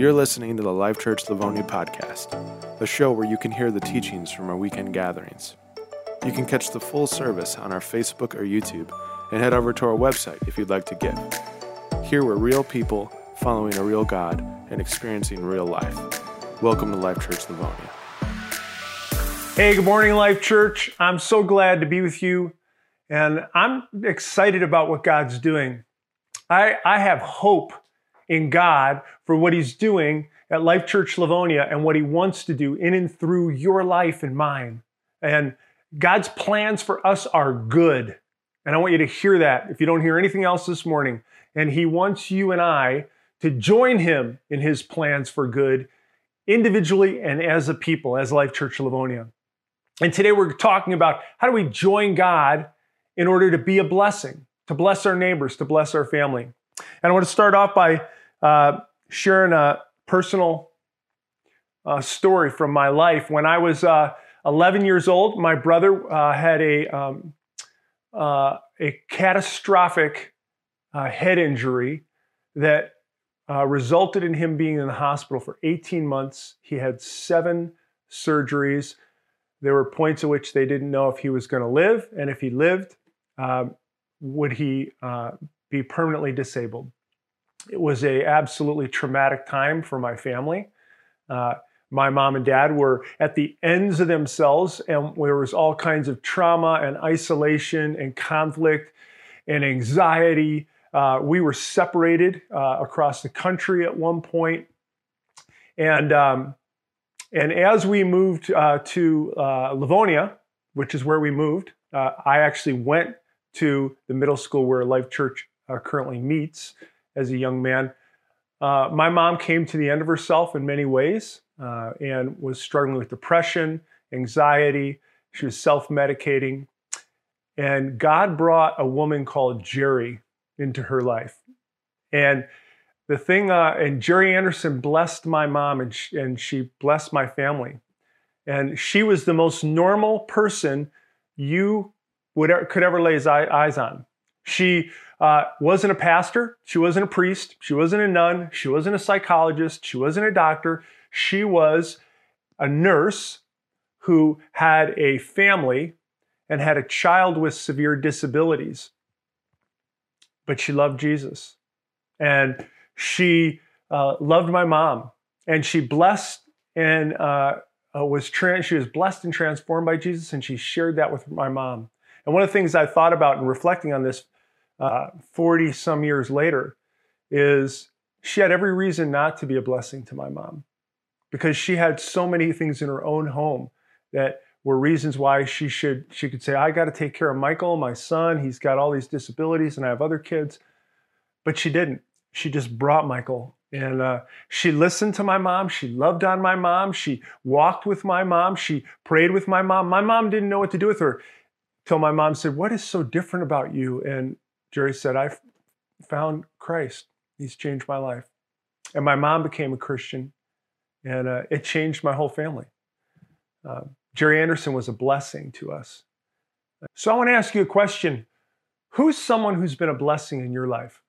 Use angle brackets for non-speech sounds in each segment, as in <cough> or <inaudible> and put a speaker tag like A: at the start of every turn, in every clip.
A: You're listening to the Life Church Livonia podcast, a show where you can hear the teachings from our weekend gatherings. You can catch the full service on our Facebook or YouTube and head over to our website if you'd like to give. Here we're real people following a real God and experiencing real life. Welcome to Life Church Livonia.
B: Hey, good morning, Life Church. I'm so glad to be with you, and I'm excited about what God's doing. I, I have hope in God for what He's doing at Life Church Livonia and what He wants to do in and through your life and mine. And God's plans for us are good. And I want you to hear that if you don't hear anything else this morning. And He wants you and I to join Him in His plans for good, individually and as a people, as Life Church Livonia. And today we're talking about how do we join God in order to be a blessing, to bless our neighbors, to bless our family. And I want to start off by uh, sharing a personal uh, story from my life. When I was uh, 11 years old, my brother uh, had a, um, uh, a catastrophic uh, head injury that resulted in him being in the hospital for 18 months. He had seven surgeries. There were points at which they didn't know if he was going to live, and if he lived, um, would he be permanently disabled. It was a absolutely traumatic time for my family. Uh, my mom and dad were at the ends of themselves, and there was all kinds of trauma and isolation and conflict and anxiety. Uh, we were separated uh, across the country at one point, and um, and as we moved uh, to uh, Livonia, which is where we moved, uh, I actually went to the middle school where Life Church currently meets as a young man. Uh, my mom came to the end of herself in many ways uh, and was struggling with depression, anxiety. She was self medicating. And God brought a woman called Jerry into her life. And the thing, uh, and Jerry Anderson blessed my mom and she, and she blessed my family. And she was the most normal person you would could ever lay eyes on. She uh, wasn't a pastor. She wasn't a priest. She wasn't a nun. She wasn't a psychologist. She wasn't a doctor. She was a nurse who had a family and had a child with severe disabilities. But she loved Jesus. And she uh, loved my mom. And she blessed and uh, uh was trans- she was blessed and transformed by Jesus. And she shared that with my mom. And one of the things I thought about in reflecting on this 40 some years later is she had every reason not to be a blessing to my mom because she had so many things in her own home that were reasons why she should she could say I got to take care of Michael my son he's got all these disabilities and I have other kids. But she didn't. She just brought Michael and uh, she listened to my mom she loved on my mom she walked with my mom she prayed with my mom. My mom didn't know what to do with her till my mom said what is so different about you and Jerry said, I found Christ. He's changed my life. And my mom became a Christian, and uh, it changed my whole family. Uh, Jerry Anderson was a blessing to us. So I want to ask you a question Who's someone who's been a blessing in your life?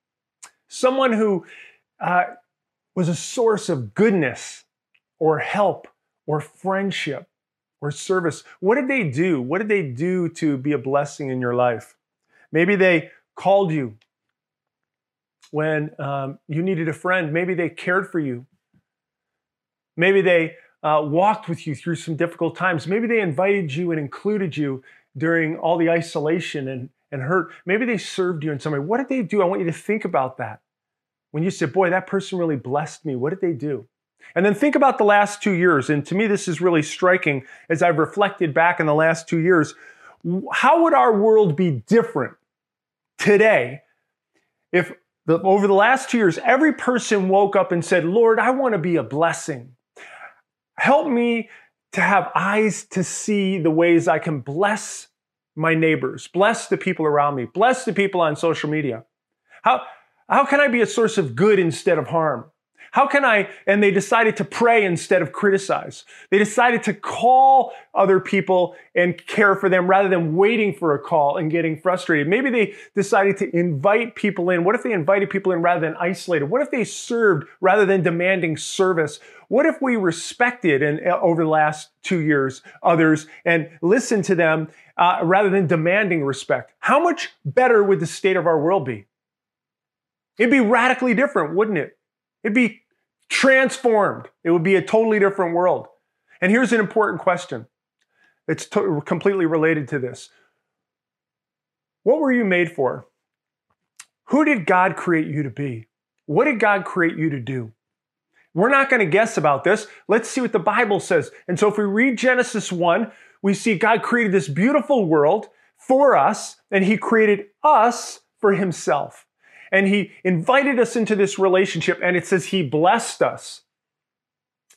B: Someone who uh, was a source of goodness or help or friendship or service. What did they do? What did they do to be a blessing in your life? Maybe they called you when um, you needed a friend. Maybe they cared for you. Maybe they uh, walked with you through some difficult times. Maybe they invited you and included you during all the isolation and, and hurt. Maybe they served you in some way. What did they do? I want you to think about that. When you say, boy, that person really blessed me, what did they do? And then think about the last two years. And to me, this is really striking as I've reflected back in the last two years. How would our world be different today, if the, over the last two years, every person woke up and said, Lord, I want to be a blessing. Help me to have eyes to see the ways I can bless my neighbors, bless the people around me, bless the people on social media. How, how can I be a source of good instead of harm? How can I? And they decided to pray instead of criticize. They decided to call other people and care for them rather than waiting for a call and getting frustrated. Maybe they decided to invite people in. What if they invited people in rather than isolated? What if they served rather than demanding service? What if we respected and uh, over the last two years others and listened to them uh, rather than demanding respect? How much better would the state of our world be? It'd be radically different, wouldn't it? It'd be transformed. It would be a totally different world. And here's an important question it's to- completely related to this. What were you made for? Who did God create you to be? What did God create you to do? We're not going to guess about this. Let's see what the Bible says. And so if we read Genesis 1, we see God created this beautiful world for us, and He created us for Himself and he invited us into this relationship and it says he blessed us.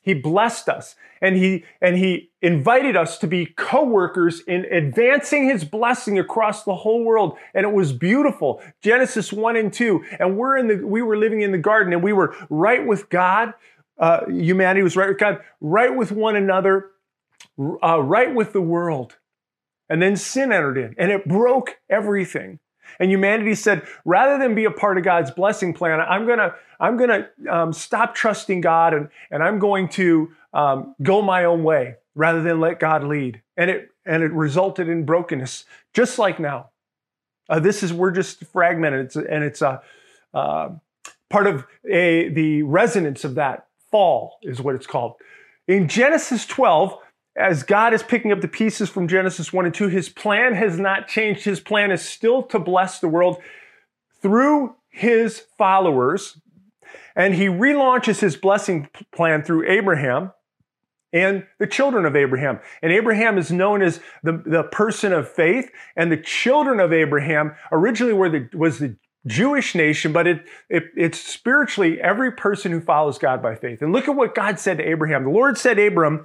B: He blessed us and he and he invited us to be co-workers in advancing his blessing across the whole world and it was beautiful. Genesis 1 and 2 and we're in the we were living in the garden and we were right with god uh, humanity was right with god right with one another uh, right with the world. And then sin entered in and it broke everything and humanity said, rather than be a part of God's blessing plan, I'm gonna, I'm gonna um, stop trusting God and, and I'm going to um, go my own way rather than let God lead. And it and it resulted in brokenness, just like now. Uh, this is we're just fragmented, it's, and it's a uh, part of a the resonance of that fall is what it's called. In Genesis 12, as God is picking up the pieces from Genesis 1 and 2, his plan has not changed. His plan is still to bless the world through his followers. And he relaunches his blessing plan through Abraham and the children of Abraham. And Abraham is known as the, the person of faith. And the children of Abraham originally were the, was the Jewish nation, but it, it, it's spiritually every person who follows God by faith. And look at what God said to Abraham. The Lord said, Abram,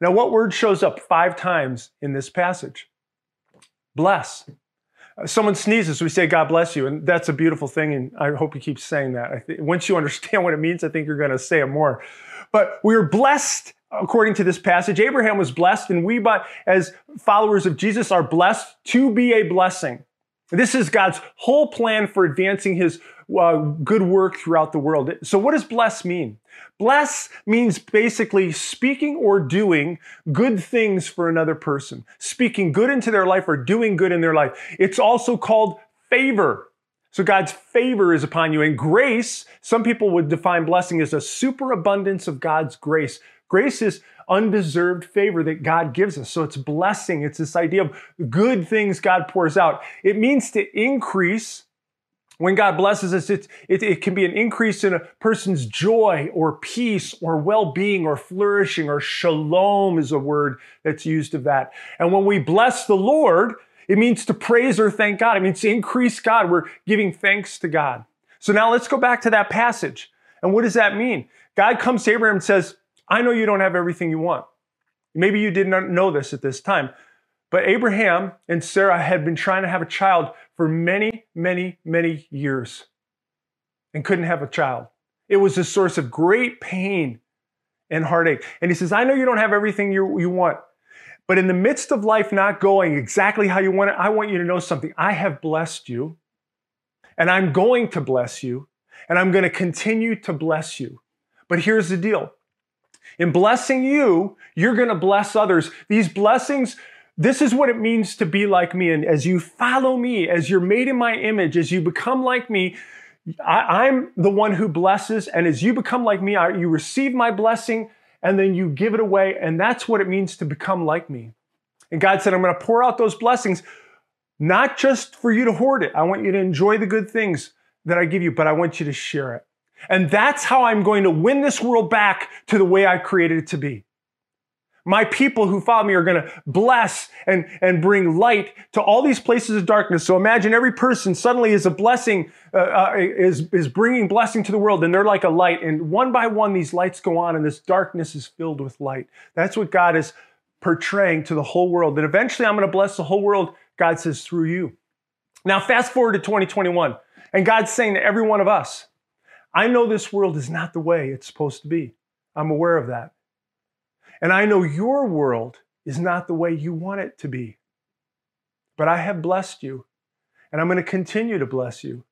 B: Now, what word shows up five times in this passage? Bless. Uh, someone sneezes, we say, God bless you. And that's a beautiful thing. And I hope you keep saying that. Th- once you understand <laughs> what it means, I think you're going to say it more. But we are blessed according to this passage. Abraham was blessed, and we, as followers of Jesus, are blessed to be a blessing. This is God's whole plan for advancing his uh, good work throughout the world. So, what does bless mean? Bless means basically speaking or doing good things for another person, speaking good into their life or doing good in their life. It's also called favor. So God's favor is upon you. And grace, some people would define blessing as a superabundance of God's grace. Grace is undeserved favor that God gives us. So it's blessing. It's this idea of good things God pours out. It means to increase when God blesses us, it, it, can be an increase in a person's joy or peace or well being or flourishing or shalom is a word that's used of that. And when we bless the Lord, it means to praise or thank God. It means to increase God. We're giving thanks to God. So now let's go back to that passage. And what does that mean? God comes to Abraham and says, I know you don't have everything you want. Maybe you did not know this at this time, but Abraham and Sarah had been trying to have a child for many, many, many years and couldn't have a child. It was a source of great pain and heartache. And he says, I know you don't have everything you, you want, but in the midst of life not going exactly how you want it, I want you to know something. I have blessed you, and I'm going to bless you, and I'm going to continue to bless you. But here's the deal in blessing you, you're going to bless others. These blessings, this is what it means to be like me. And as you follow me, as you're made in my image, as you become like me, I, am the one who blesses. And as you become like me, I, you receive my blessing and then you give it away. And that's what it means to become like me. And God said, I'm going to pour out those blessings, not just for you to hoard it. I want you to enjoy the good things that I give you, but I want you to share it. And that's how I'm going to win this world back to the way I created it to be. My people who follow me are going to bless and, and bring light to all these places of darkness. So imagine every person suddenly is a blessing, uh, uh, is, is bringing blessing to the world, and they're like a light. And one by one, these lights go on, and this darkness is filled with light. That's what God is portraying to the whole world. That eventually I'm going to bless the whole world, God says, through you. Now, fast forward to 2021, and God's saying to every one of us, I know this world is not the way it's supposed to be. I'm aware of that. And I know your world is not the way you want it to be. But I have blessed you, and I'm going to continue to bless you.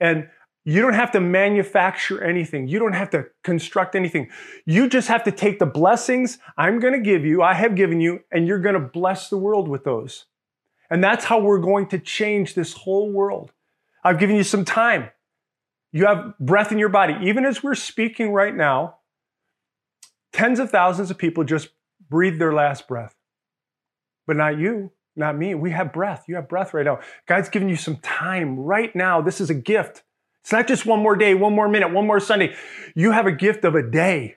B: And you don't have to manufacture anything. You don't have to construct anything. You just have to take the blessings I'm going to give you, I have given you, and you're going to bless the world with those. And that's how we're going to change this whole world. I've given you some time. You have breath in your body. Even as we're speaking right now, Tens of thousands of people just breathe their last breath. But not you, not me. We have breath. You have breath right now. God's giving you some time right now. This is a gift. It's not just one more day, one more minute, one more Sunday. You have a gift of a day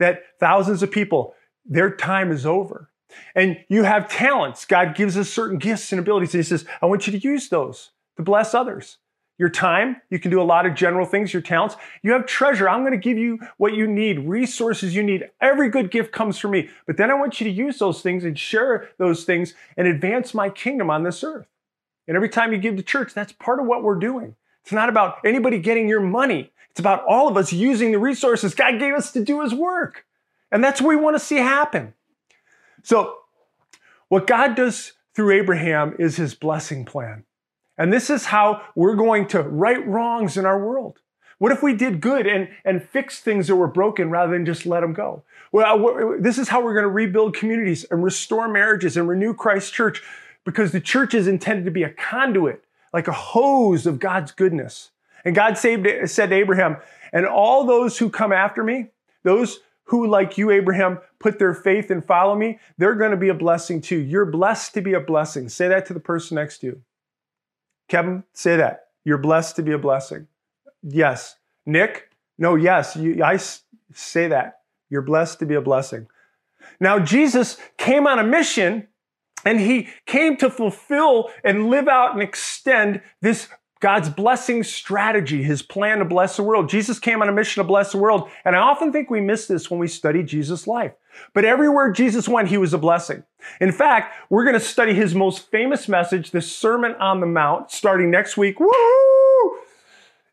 B: that thousands of people, their time is over. And you have talents. God gives us certain gifts and abilities. And He says, I want you to use those to bless others your time. You can do a lot of general things, your talents. You have treasure. I'm going to give you what you need, resources you need. Every good gift comes from me. But then I want you to use those things and share those things and advance my kingdom on this earth. And every time you give to church, that's part of what we're doing. It's not about anybody getting your money. It's about all of us using the resources God gave us to do his work. And that's what we want to see happen. So, what God does through Abraham is his blessing plan. And this is how we're going to right wrongs in our world. What if we did good and, and fix things that were broken rather than just let them go? Well, this is how we're going to rebuild communities and restore marriages and renew Christ's church because the church is intended to be a conduit, like a hose of God's goodness. And God saved, said to Abraham, and all those who come after me, those who, like you, Abraham, put their faith and follow me, they're going to be a blessing too. You're blessed to be a blessing. Say that to the person next to you. Kevin, say that. You're blessed to be a blessing. Yes. Nick, no, yes. You, I say that. You're blessed to be a blessing. Now, Jesus came on a mission and he came to fulfill and live out and extend this God's blessing strategy, his plan to bless the world. Jesus came on a mission to bless the world. And I often think we miss this when we study Jesus' life. But everywhere Jesus went, he was a blessing. In fact, we're going to study his most famous message, the Sermon on the Mount, starting next week. Woo!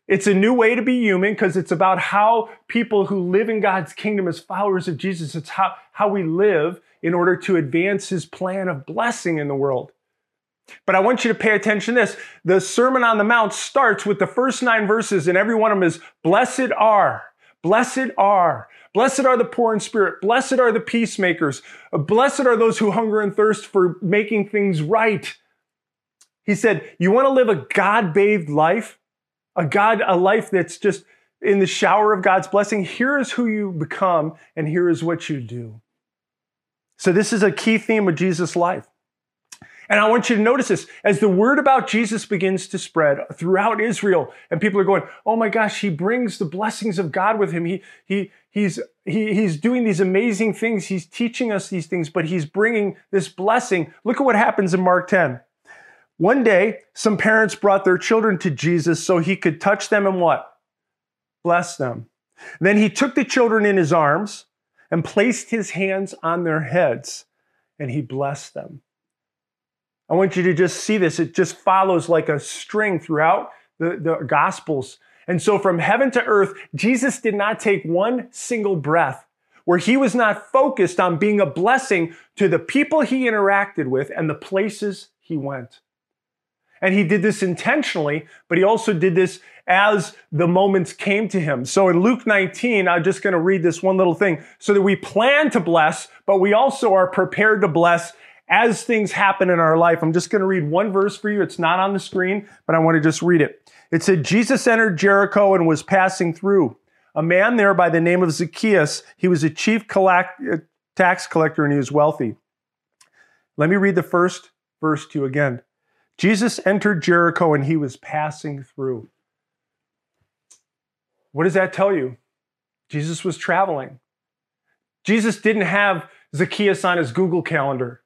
B: It's a new way to be human because it's about how people who live in God's kingdom as followers of Jesus, it's how, how we live in order to advance his plan of blessing in the world. But I want you to pay attention to this. The Sermon on the Mount starts with the first nine verses, and every one of them is Blessed are, blessed are, blessed are the poor in spirit, blessed are the peacemakers, blessed are those who hunger and thirst for making things right. He said, You want to live a God bathed life? A God, a life that's just in the shower of God's blessing? Here is who you become, and here is what you do. So, this is a key theme of Jesus' life. And I want you to notice this as the word about Jesus begins to spread throughout Israel, and people are going, "Oh my gosh, he brings the blessings of God with him. He he he's he, he's doing these amazing things. He's teaching us these things, but he's bringing this blessing." Look at what happens in Mark 10. One day, some parents brought their children to Jesus so he could touch them and what? Bless them. Then he took the children in his arms and placed his hands on their heads, and he blessed them. I want you to just see this. It just follows like a string throughout the, the Gospels. And so from heaven to earth, Jesus did not take one single breath where he was not focused on being a blessing to the people he interacted with and the places he went. And he did this intentionally, but he also did this as the moments came to him. So in Luke 19, I'm just going to read this one little thing so that we plan to bless, but we also are prepared to bless as things happen in our life. I'm just going to read one verse for you. It's not on the screen, but I want to just read it. It said, Jesus entered Jericho and was passing through. A man there by the name of Zacchaeus, he was a chief uh, tax collector and he was wealthy. Let me read the first verse to you again. Jesus entered Jericho and he was passing through. What does that tell you? Jesus was traveling. Jesus didn't have Zacchaeus on his Google calendar.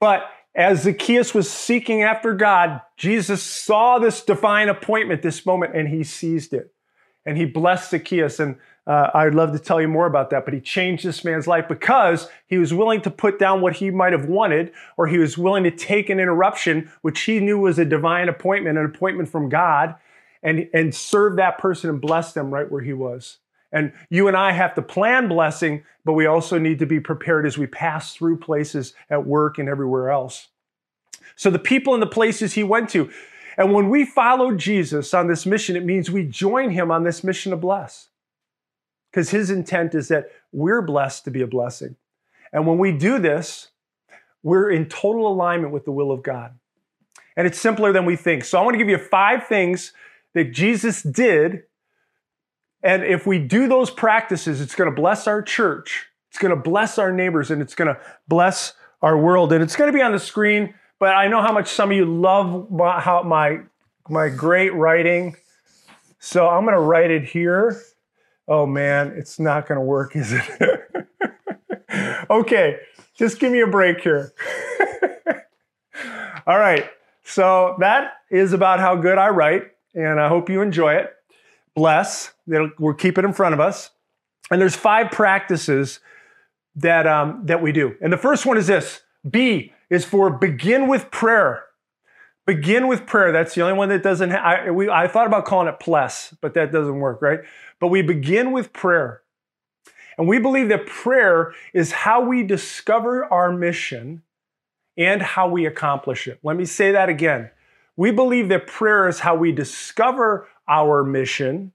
B: But as Zacchaeus was seeking after God, Jesus saw this divine appointment, this moment, and he seized it. And he blessed Zacchaeus. And uh, I'd love to tell you more about that, but he changed this man's life because he was willing to put down what he might have wanted, or he was willing to take an interruption, which he knew was a divine appointment, an appointment from God, and, and serve that person and bless them right where he was. And you and I have to plan blessing, but we also need to be prepared as we pass through places at work and everywhere else. So the people and the places he went to. And when we follow Jesus on this mission, it means we join him on this mission to bless. Because his intent is that we're blessed to be a blessing. And when we do this, we're in total alignment with the will of God. And it's simpler than we think. So I want to give you five things that Jesus did and if we do those practices, it's going to bless our church, it's going to bless our neighbors, and it's going to bless our world. And it's going to be on the screen, but I know how much some of you love my, how my, my great writing. So I'm going to write it here. Oh man, it's not going to work, is it? <laughs> okay, just give me a break here. <laughs> All right, so that is about how good I write, and I hope you enjoy it bless. We'll keep it in front of us. And there's five practices that, um, that we do. And the first one is this B is for begin with prayer. Begin with prayer. That's the only one that doesn't. Ha- I, we, I thought about calling it plus, but that doesn't work, right? But we begin with prayer. And we believe that prayer is how we discover our mission and how we accomplish it. Let me say that again. We believe that prayer is how we discover our mission.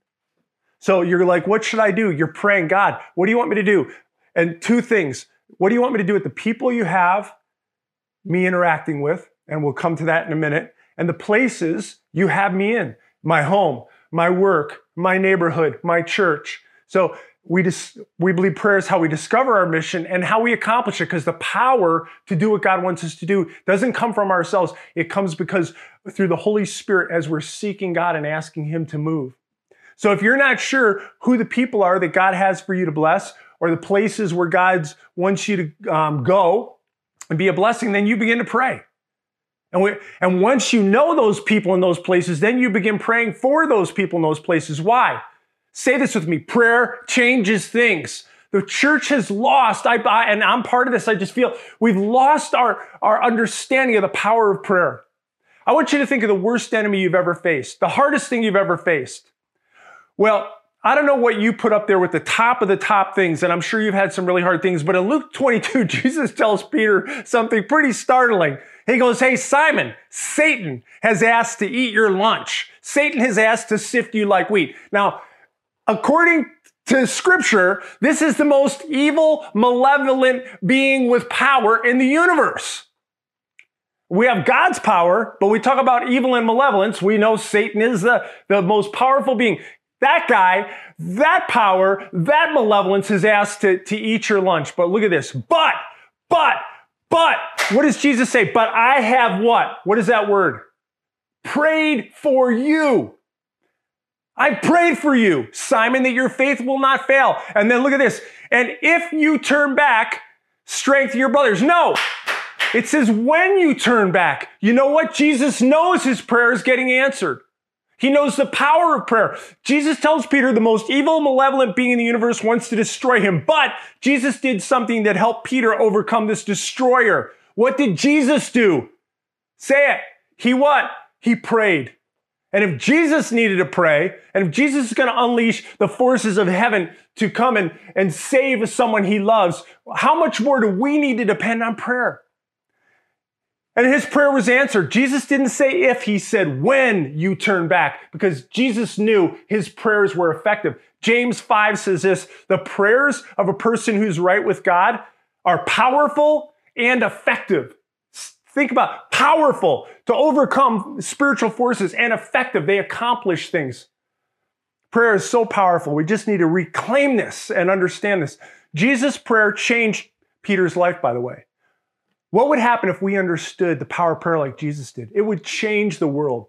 B: So you're like, what should I do? You're praying, God, what do you want me to do? And two things. What do you want me to do with the people you have me interacting with? And we'll come to that in a minute. And the places you have me in my home, my work, my neighborhood, my church. So we just we believe prayer is how we discover our mission and how we accomplish it because the power to do what God wants us to do doesn't come from ourselves. It comes because through the Holy Spirit as we're seeking God and asking Him to move. So if you're not sure who the people are that God has for you to bless or the places where God wants you to um, go and be a blessing, then you begin to pray. And, we, and once you know those people in those places, then you begin praying for those people in those places. Why? Say this with me prayer changes things. The church has lost, I, I, and I'm part of this, I just feel we've lost our, our understanding of the power of prayer. I want you to think of the worst enemy you've ever faced, the hardest thing you've ever faced. Well, I don't know what you put up there with the top of the top things, and I'm sure you've had some really hard things, but in Luke <laughs> 22, Jesus tells Peter something pretty startling. He goes, Hey, Simon, Satan has asked to eat your lunch. Satan has asked to sift you like wheat. Now, according to scripture, this is the most evil, malevolent being with power in the universe. We have God's power, but we talk about evil and malevolence. We know Satan is the, the most powerful being. That guy, that power, that malevolence is asked to, to eat your lunch. But look at this. But, but, but, what does Jesus say? But I have what? What is that word? Prayed for you. I prayed for you, Simon, that your faith will not fail. And then look at this. And if you turn back, strength your brothers. No. It says when you turn back. You know what? Jesus knows his prayer is getting answered. He knows the power of prayer. Jesus tells Peter the most evil, malevolent being in the universe wants to destroy him. But Jesus did something that helped Peter overcome this destroyer. What did Jesus do? Say it. He what? He prayed. And if Jesus needed to pray, and if Jesus is going to unleash the forces of heaven to come and, and save someone he loves, how much more do we need to depend on prayer? And his prayer was answered. Jesus didn't say if, he said when you turn back, because Jesus knew his prayers were effective. James 5 says this the prayers of a person who's right with God are powerful and effective. Think about powerful to overcome spiritual forces and effective. They accomplish things. Prayer is so powerful. We just need to reclaim this and understand this. Jesus' prayer changed Peter's life, by the way. What would happen if we understood the power of prayer like Jesus did? It would change the world.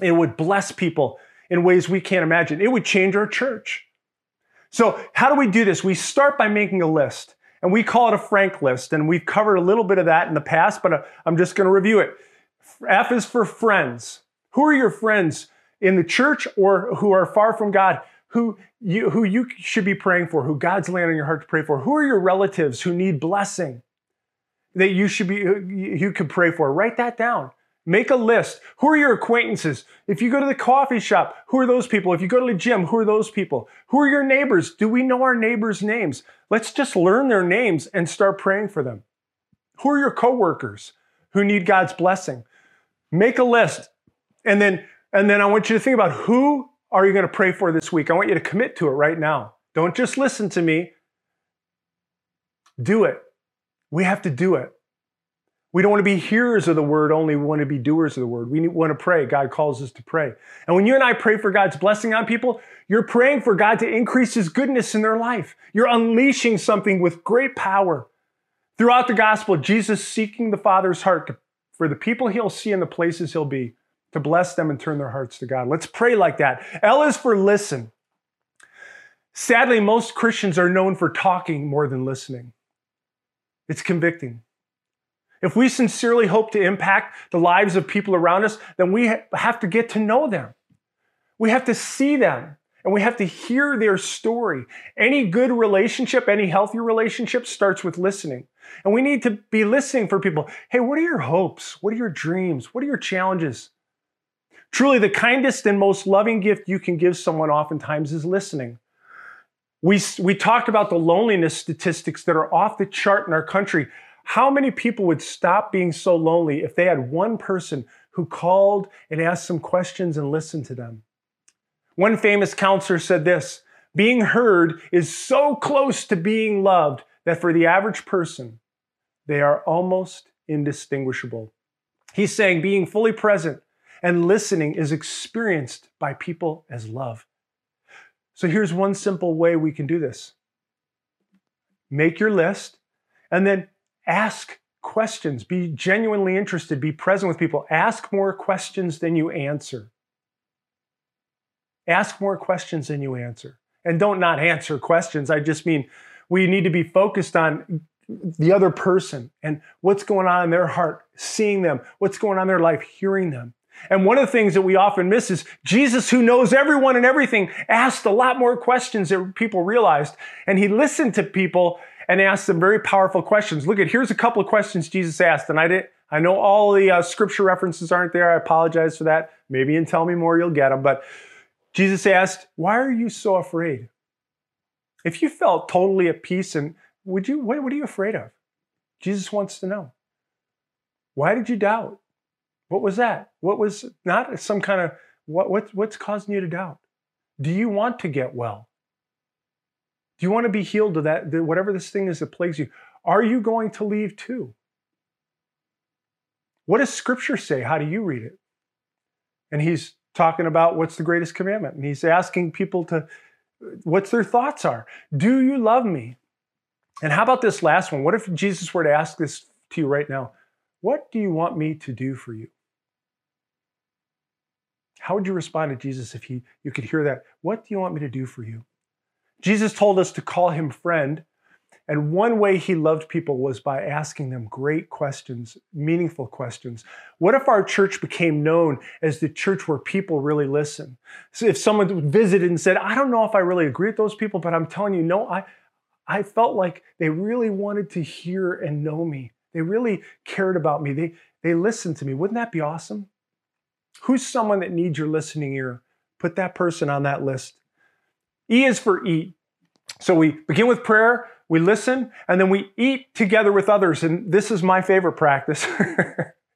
B: It would bless people in ways we can't imagine. It would change our church. So, how do we do this? We start by making a list. And we call it a frank list. And we've covered a little bit of that in the past, but uh, I'm just going to review it. F is for friends. Who are your friends in the church or who are far from God? Who you, who you should be praying for, who God's laying on your heart to pray for? Who are your relatives who need blessing that you should be, you could pray for? Write that down. Make a list. Who are your acquaintances? If you go to the coffee shop, who are those people? If you go to the gym, who are those people? Who are your neighbors? Do we know our neighbors' names? Let's just learn their names and start praying for them. Who are your coworkers who need God's blessing? Make a list. And then and then I want you to think about who are you going to pray for this week? I want you to commit to it right now. Don't just listen to me. Do it. We have to do it. We don't want to be hearers of the word only. We want to be doers of the word. We want to pray. God calls us to pray. And when you and I pray for God's blessing on people, you're praying for God to increase his goodness in their life. You're unleashing something with great power. Throughout the gospel, Jesus seeking the Father's heart to, for the people he'll see and the places he'll be, to bless them and turn their hearts to God. Let's pray like that. L is for listen. Sadly, most Christians are known for talking more than listening. It's convicting. If we sincerely hope to impact the lives of people around us, then we have to get to know them. We have to see them and we have to hear their story. Any good relationship, any healthy relationship starts with listening. And we need to be listening for people. Hey, what are your hopes? What are your dreams? What are your challenges? Truly, the kindest and most loving gift you can give someone oftentimes is listening. We, we talked about the loneliness statistics that are off the chart in our country. How many people would stop being so lonely if they had one person who called and asked some questions and listened to them? One famous counselor said this being heard is so close to being loved that for the average person, they are almost indistinguishable. He's saying being fully present and listening is experienced by people as love. So here's one simple way we can do this make your list and then Ask questions. Be genuinely interested. Be present with people. Ask more questions than you answer. Ask more questions than you answer. And don't not answer questions. I just mean we need to be focused on the other person and what's going on in their heart, seeing them, what's going on in their life, hearing them. And one of the things that we often miss is Jesus, who knows everyone and everything, asked a lot more questions than people realized. And he listened to people and asked some very powerful questions. Look at here's a couple of questions Jesus asked, and I didn't. I know all the uh, scripture references aren't there. I apologize for that. Maybe in Tell Me More you'll get them. But Jesus asked, "Why are you so afraid? If you felt totally at peace, and would you? What, what are you afraid of?" Jesus wants to know. Why did you doubt? What was that? What was not some kind of what, what what's causing you to doubt? Do you want to get well? Do you want to be healed of that, whatever this thing is that plagues you? Are you going to leave too? What does scripture say? How do you read it? And he's talking about what's the greatest commandment. And he's asking people to, what's their thoughts are. Do you love me? And how about this last one? What if Jesus were to ask this to you right now? What do you want me to do for you? How would you respond to Jesus if he, you could hear that? What do you want me to do for you? Jesus told us to call him friend. And one way he loved people was by asking them great questions, meaningful questions. What if our church became known as the church where people really listen? So if someone visited and said, I don't know if I really agree with those people, but I'm telling you, no, I, I felt like they really wanted to hear and know me. They really cared about me. They, they listened to me. Wouldn't that be awesome? Who's someone that needs your listening ear? Put that person on that list. E is for eat. So we begin with prayer, we listen, and then we eat together with others. And this is my favorite practice.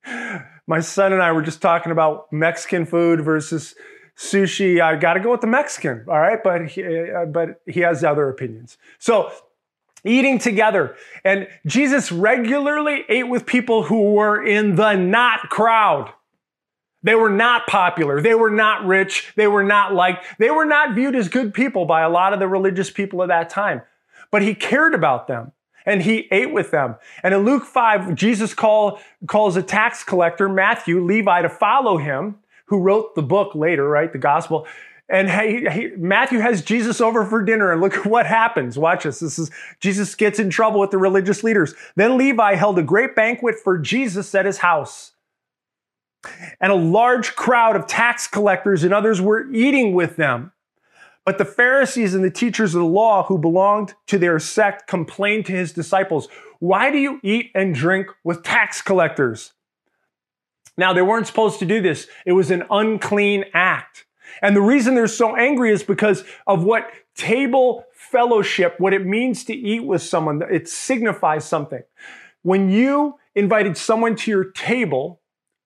B: <laughs> my son and I were just talking about Mexican food versus sushi. I got to go with the Mexican, all right? But he, uh, but he has other opinions. So eating together. And Jesus regularly ate with people who were in the not crowd. They were not popular. They were not rich. They were not liked. They were not viewed as good people by a lot of the religious people of that time. But he cared about them and he ate with them. And in Luke 5, Jesus call, calls a tax collector, Matthew, Levi, to follow him, who wrote the book later, right? The gospel. and he, he, Matthew has Jesus over for dinner, and look at <laughs> what happens. Watch this. This is Jesus gets in trouble with the religious leaders. Then Levi held a great banquet for Jesus at his house. And a large crowd of tax collectors and others were eating with them. But the Pharisees and the teachers of the law who belonged to their sect complained to his disciples, Why do you eat and drink with tax collectors? Now, they weren't supposed to do this, it was an unclean act. And the reason they're so angry is because of what table fellowship, what it means to eat with someone, it signifies something. When you invited someone to your table,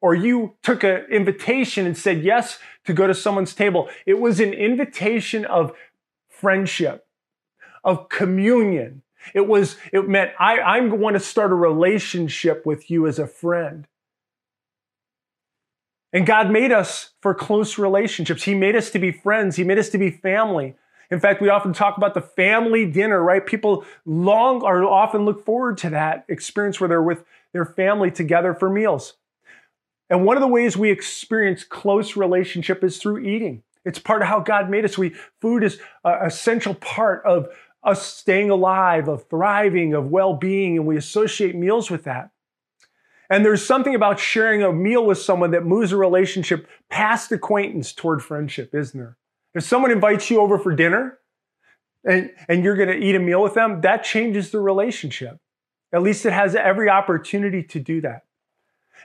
B: or you took an invitation and said yes to go to someone's table, it was an invitation of friendship, of communion. It was, it meant I, I'm going to start a relationship with you as a friend. And God made us for close relationships. He made us to be friends. He made us to be family. In fact, we often talk about the family dinner, right? People long or often look forward to that experience where they're with their family together for meals. And one of the ways we experience close relationship is through eating. It's part of how God made us. We food is an essential part of us staying alive, of thriving, of well-being, and we associate meals with that. And there's something about sharing a meal with someone that moves a relationship past acquaintance toward friendship, isn't there? If someone invites you over for dinner and, and you're going to eat a meal with them, that changes the relationship. At least it has every opportunity to do that.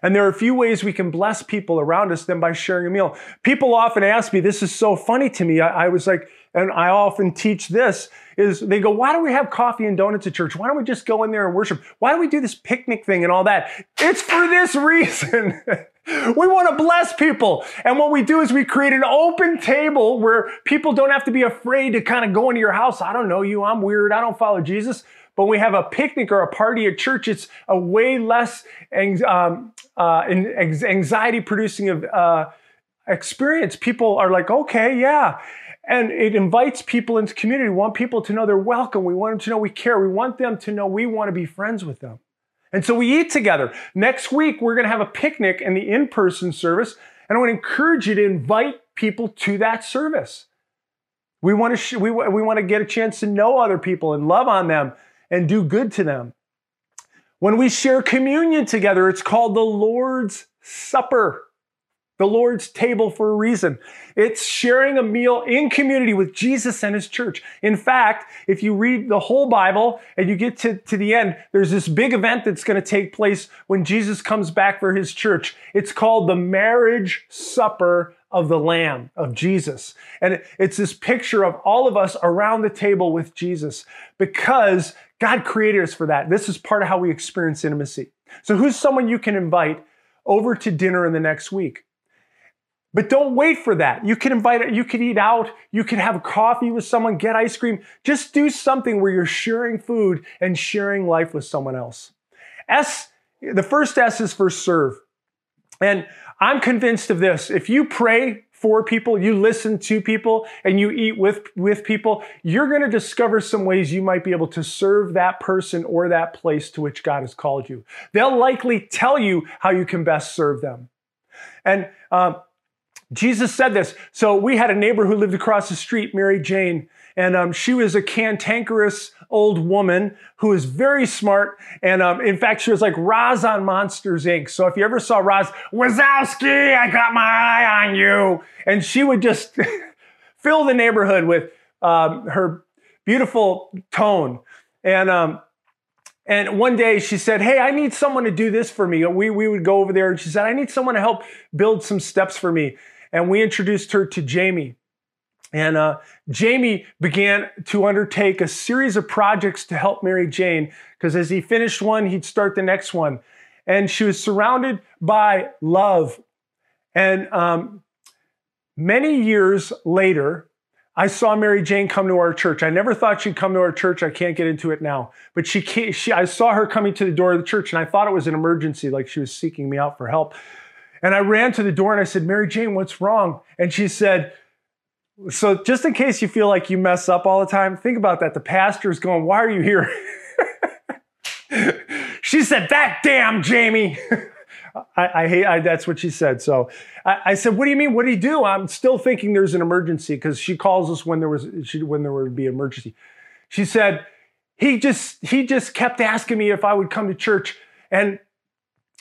B: And there are a few ways we can bless people around us than by sharing a meal. People often ask me, this is so funny to me. I, I was like, and I often teach this is they go, why do we have coffee and donuts at church? Why don't we just go in there and worship? Why do we do this picnic thing and all that? It's for this reason. <laughs> we want to bless people. And what we do is we create an open table where people don't have to be afraid to kind of go into your house. I don't know you. I'm weird. I don't follow Jesus. But when we have a picnic or a party at church, it's a way less um, uh, anxiety producing uh, experience. People are like, okay, yeah. And it invites people into community. We want people to know they're welcome. We want them to know we care. We want them to know we want to be friends with them. And so we eat together. Next week, we're going to have a picnic in the in person service. And I want to encourage you to invite people to that service. We want to, sh- we, we want to get a chance to know other people and love on them and do good to them. When we share communion together, it's called the Lord's Supper the Lord's table for a reason. It's sharing a meal in community with Jesus and his church. In fact, if you read the whole Bible and you get to, to the end, there's this big event that's going to take place when Jesus comes back for his church. It's called the marriage supper of the Lamb, of Jesus. And it's this picture of all of us around the table with Jesus because God created us for that. This is part of how we experience intimacy. So, who's someone you can invite over to dinner in the next week? But don't wait for that. You can invite, you could eat out, you could have coffee with someone, get ice cream. Just do something where you're sharing food and sharing life with someone else. S, the first S is for serve. And I'm convinced of this. If you pray for people, you listen to people, and you eat with, with people, you're going to discover some ways you might be able to serve that person or that place to which God has called you. They'll likely tell you how you can best serve them. And uh, Jesus said this. So we had a neighbor who lived across the street, Mary Jane, and um, she was a cantankerous old woman who was very smart. And um, in fact, she was like Roz on Monsters Inc. So if you ever saw Roz, Wazowski, I got my eye on you. And she would just <laughs> fill the neighborhood with um, her beautiful tone. And um, and one day she said, Hey, I need someone to do this for me. We, we would go over there and she said, I need someone to help build some steps for me and we introduced her to Jamie. And uh, Jamie began to undertake a series of projects to help Mary Jane, because as he finished one, he'd start the next one. And she was surrounded by love. And um, many years later, I saw Mary Jane come to our church. I never thought she'd come to our church. I can't get into it now. But she, came, she I saw her coming to the door of the church, and I thought it was an emergency, like she was seeking me out for help. And I ran to the door and I said, Mary Jane, what's wrong? And she said, So just in case you feel like you mess up all the time, think about that. The pastor's going, Why are you here? <laughs> she said, That damn Jamie. <laughs> I, I hate. I, that's what she said. So I, I, said, "What do you mean? What did he do?" I'm still thinking there's an emergency because she calls us when there was she, when there would be an emergency. She said, "He just he just kept asking me if I would come to church, and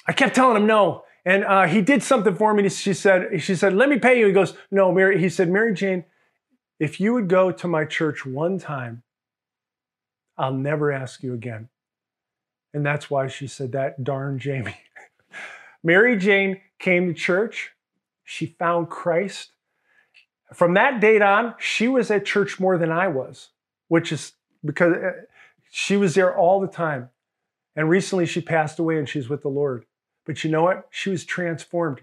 B: I kept telling him no." And uh, he did something for me. She said, "She said, let me pay you." He goes, "No, Mary." He said, "Mary Jane, if you would go to my church one time, I'll never ask you again." And that's why she said that. Darn Jamie. <laughs> Mary Jane came to church. She found Christ. From that date on, she was at church more than I was, which is because uh, she was there all the time. And recently she passed away and she's with the Lord. But you know what? She was transformed.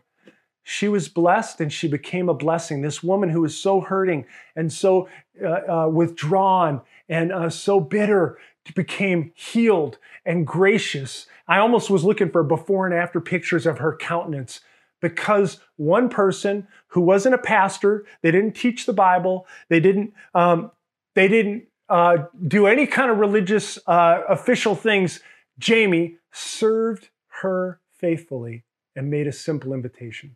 B: She was blessed and she became a blessing. This woman who was so hurting and so uh, uh, withdrawn and uh, so bitter became healed and gracious. I almost was looking for before and after pictures of her countenance because one person who wasn't a pastor, they didn't teach the Bible, they didn't, um, they didn't uh, do any kind of religious uh, official things. Jamie served her faithfully and made a simple invitation.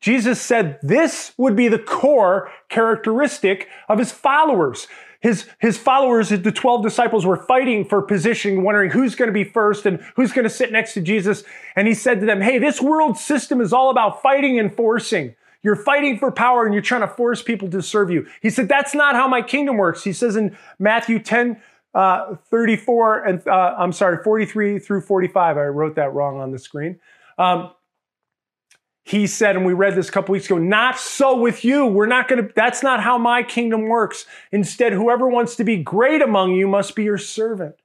B: Jesus said this would be the core characteristic of his followers. His, his followers, the 12 disciples, were fighting for position, wondering who's going to be first and who's going to sit next to Jesus. And he said to them, Hey, this world system is all about fighting and forcing. You're fighting for power and you're trying to force people to serve you. He said, That's not how my kingdom works. He says in Matthew 10, uh, 34 and uh, I'm sorry, 43 through 45. I wrote that wrong on the screen. Um, he said, and we read this a couple weeks ago, not so with you. We're not going to, that's not how my kingdom works. Instead, whoever wants to be great among you must be your servant.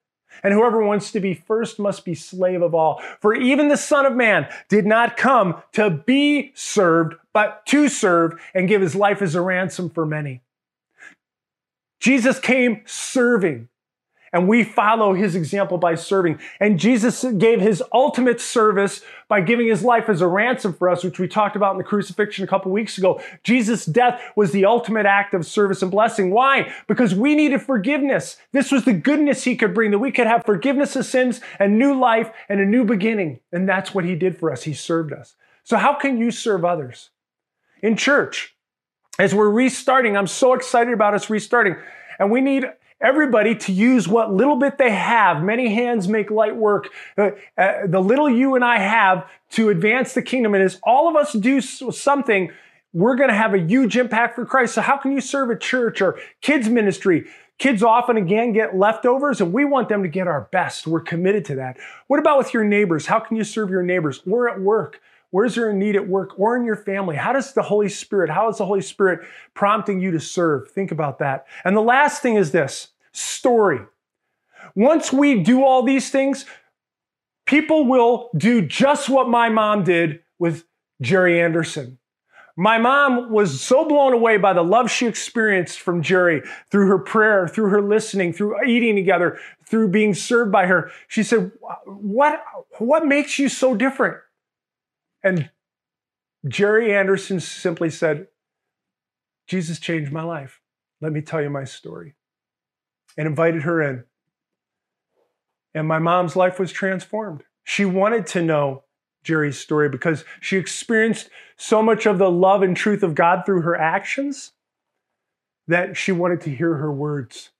B: And whoever wants to be first must be slave of all. For even the Son of Man did not come to be served, but to serve and give his life as a ransom for many. Jesus came serving. And we follow his example by serving. And Jesus gave his ultimate service by giving his life as a ransom for us, which we talked about in the crucifixion a couple weeks ago. Jesus' death was the ultimate act of service and blessing. Why? Because we needed forgiveness. This was the goodness he could bring, that we could have forgiveness of sins and new life and a new beginning. And that's what he did for us. He served us. So, how can you serve others? In church, as we're restarting, I'm so excited about us restarting. And we need everybody to use what little bit they have. Many hands make light work. Uh, uh, the little you and I have to advance the kingdom. And as all of us do something, we're going to have a huge impact for Christ. So how can you serve a church or kids ministry? Kids often again get leftovers and we want them to get our best. We're committed to that. What about with your neighbors? How can you serve your neighbors? Or at work? Where's there a need at work or in your family? How does the Holy Spirit, how is the Holy Spirit prompting you to serve? Think about that. And the last thing is this story. Once we do all these things, people will do just what my mom did with Jerry Anderson. My mom was so blown away by the love she experienced from Jerry through her prayer, through her listening, through eating together, through being served by her. She said, What, what makes you so different? And Jerry Anderson simply said, Jesus changed my life. Let me tell you my story. And invited her in. And my mom's life was transformed. She wanted to know Jerry's story because she experienced so much of the love and truth of God through her actions that she wanted to hear her words.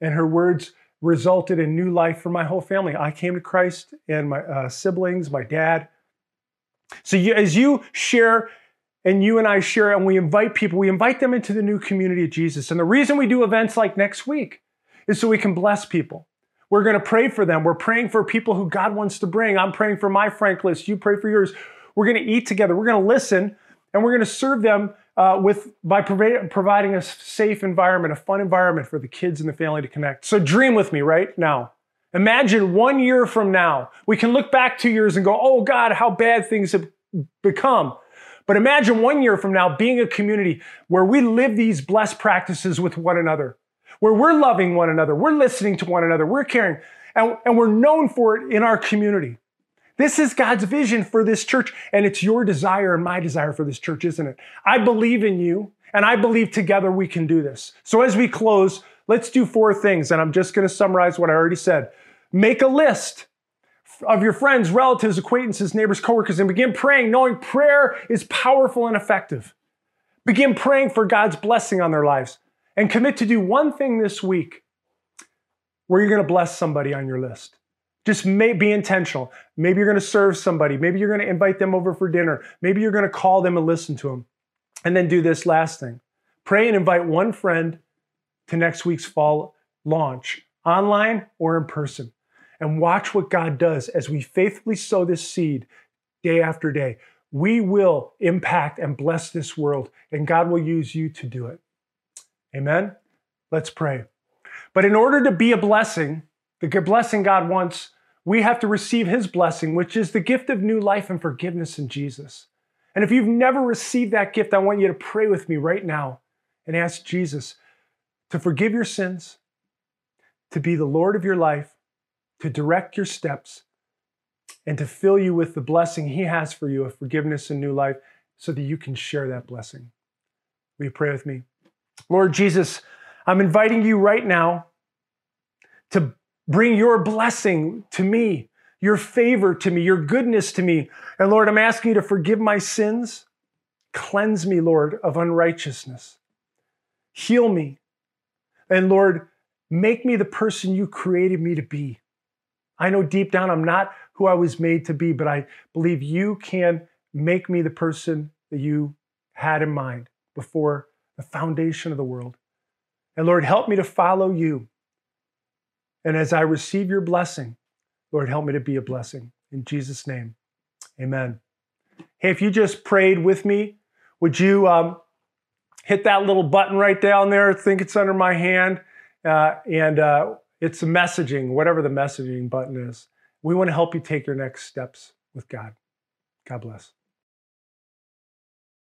B: And her words resulted in new life for my whole family. I came to Christ and my uh, siblings, my dad, so you, as you share and you and I share and we invite people, we invite them into the new community of Jesus. And the reason we do events like next week is so we can bless people. We're going to pray for them. We're praying for people who God wants to bring. I'm praying for my Frank list. You pray for yours. We're going to eat together. We're going to listen and we're going to serve them uh, with by provi- providing a safe environment, a fun environment for the kids and the family to connect. So dream with me right now. Imagine one year from now, we can look back two years and go, oh God, how bad things have become. But imagine one year from now being a community where we live these blessed practices with one another, where we're loving one another, we're listening to one another, we're caring, and, and we're known for it in our community. This is God's vision for this church, and it's your desire and my desire for this church, isn't it? I believe in you, and I believe together we can do this. So as we close, let's do four things, and I'm just going to summarize what I already said. Make a list of your friends, relatives, acquaintances, neighbors, coworkers, and begin praying, knowing prayer is powerful and effective. Begin praying for God's blessing on their lives and commit to do one thing this week where you're going to bless somebody on your list. Just may, be intentional. Maybe you're going to serve somebody. Maybe you're going to invite them over for dinner. Maybe you're going to call them and listen to them. And then do this last thing pray and invite one friend to next week's fall launch, online or in person. And watch what God does as we faithfully sow this seed day after day. We will impact and bless this world, and God will use you to do it. Amen? Let's pray. But in order to be a blessing, the blessing God wants, we have to receive His blessing, which is the gift of new life and forgiveness in Jesus. And if you've never received that gift, I want you to pray with me right now and ask Jesus to forgive your sins, to be the Lord of your life, to direct your steps, and to fill you with the blessing He has for you of forgiveness and new life so that you can share that blessing. Will you pray with me? Lord Jesus, I'm inviting you right now to bring your blessing to me, your favor to me, your goodness to me. And Lord, I'm asking you to forgive my sins. Cleanse me, Lord, of unrighteousness. Heal me. And Lord, make me the person you created me to be. I know deep down I'm not who I was made to be, but I believe you can make me the person that you had in mind before the foundation of the world. And Lord, help me to follow you. And as I receive your blessing, Lord, help me to be a blessing. In Jesus' name, amen. Hey, if you just prayed with me, would you um, hit that little button right down there? I think it's under my hand. Uh, and uh, it's messaging, whatever the messaging button is. We want to help you take your next steps with God. God bless.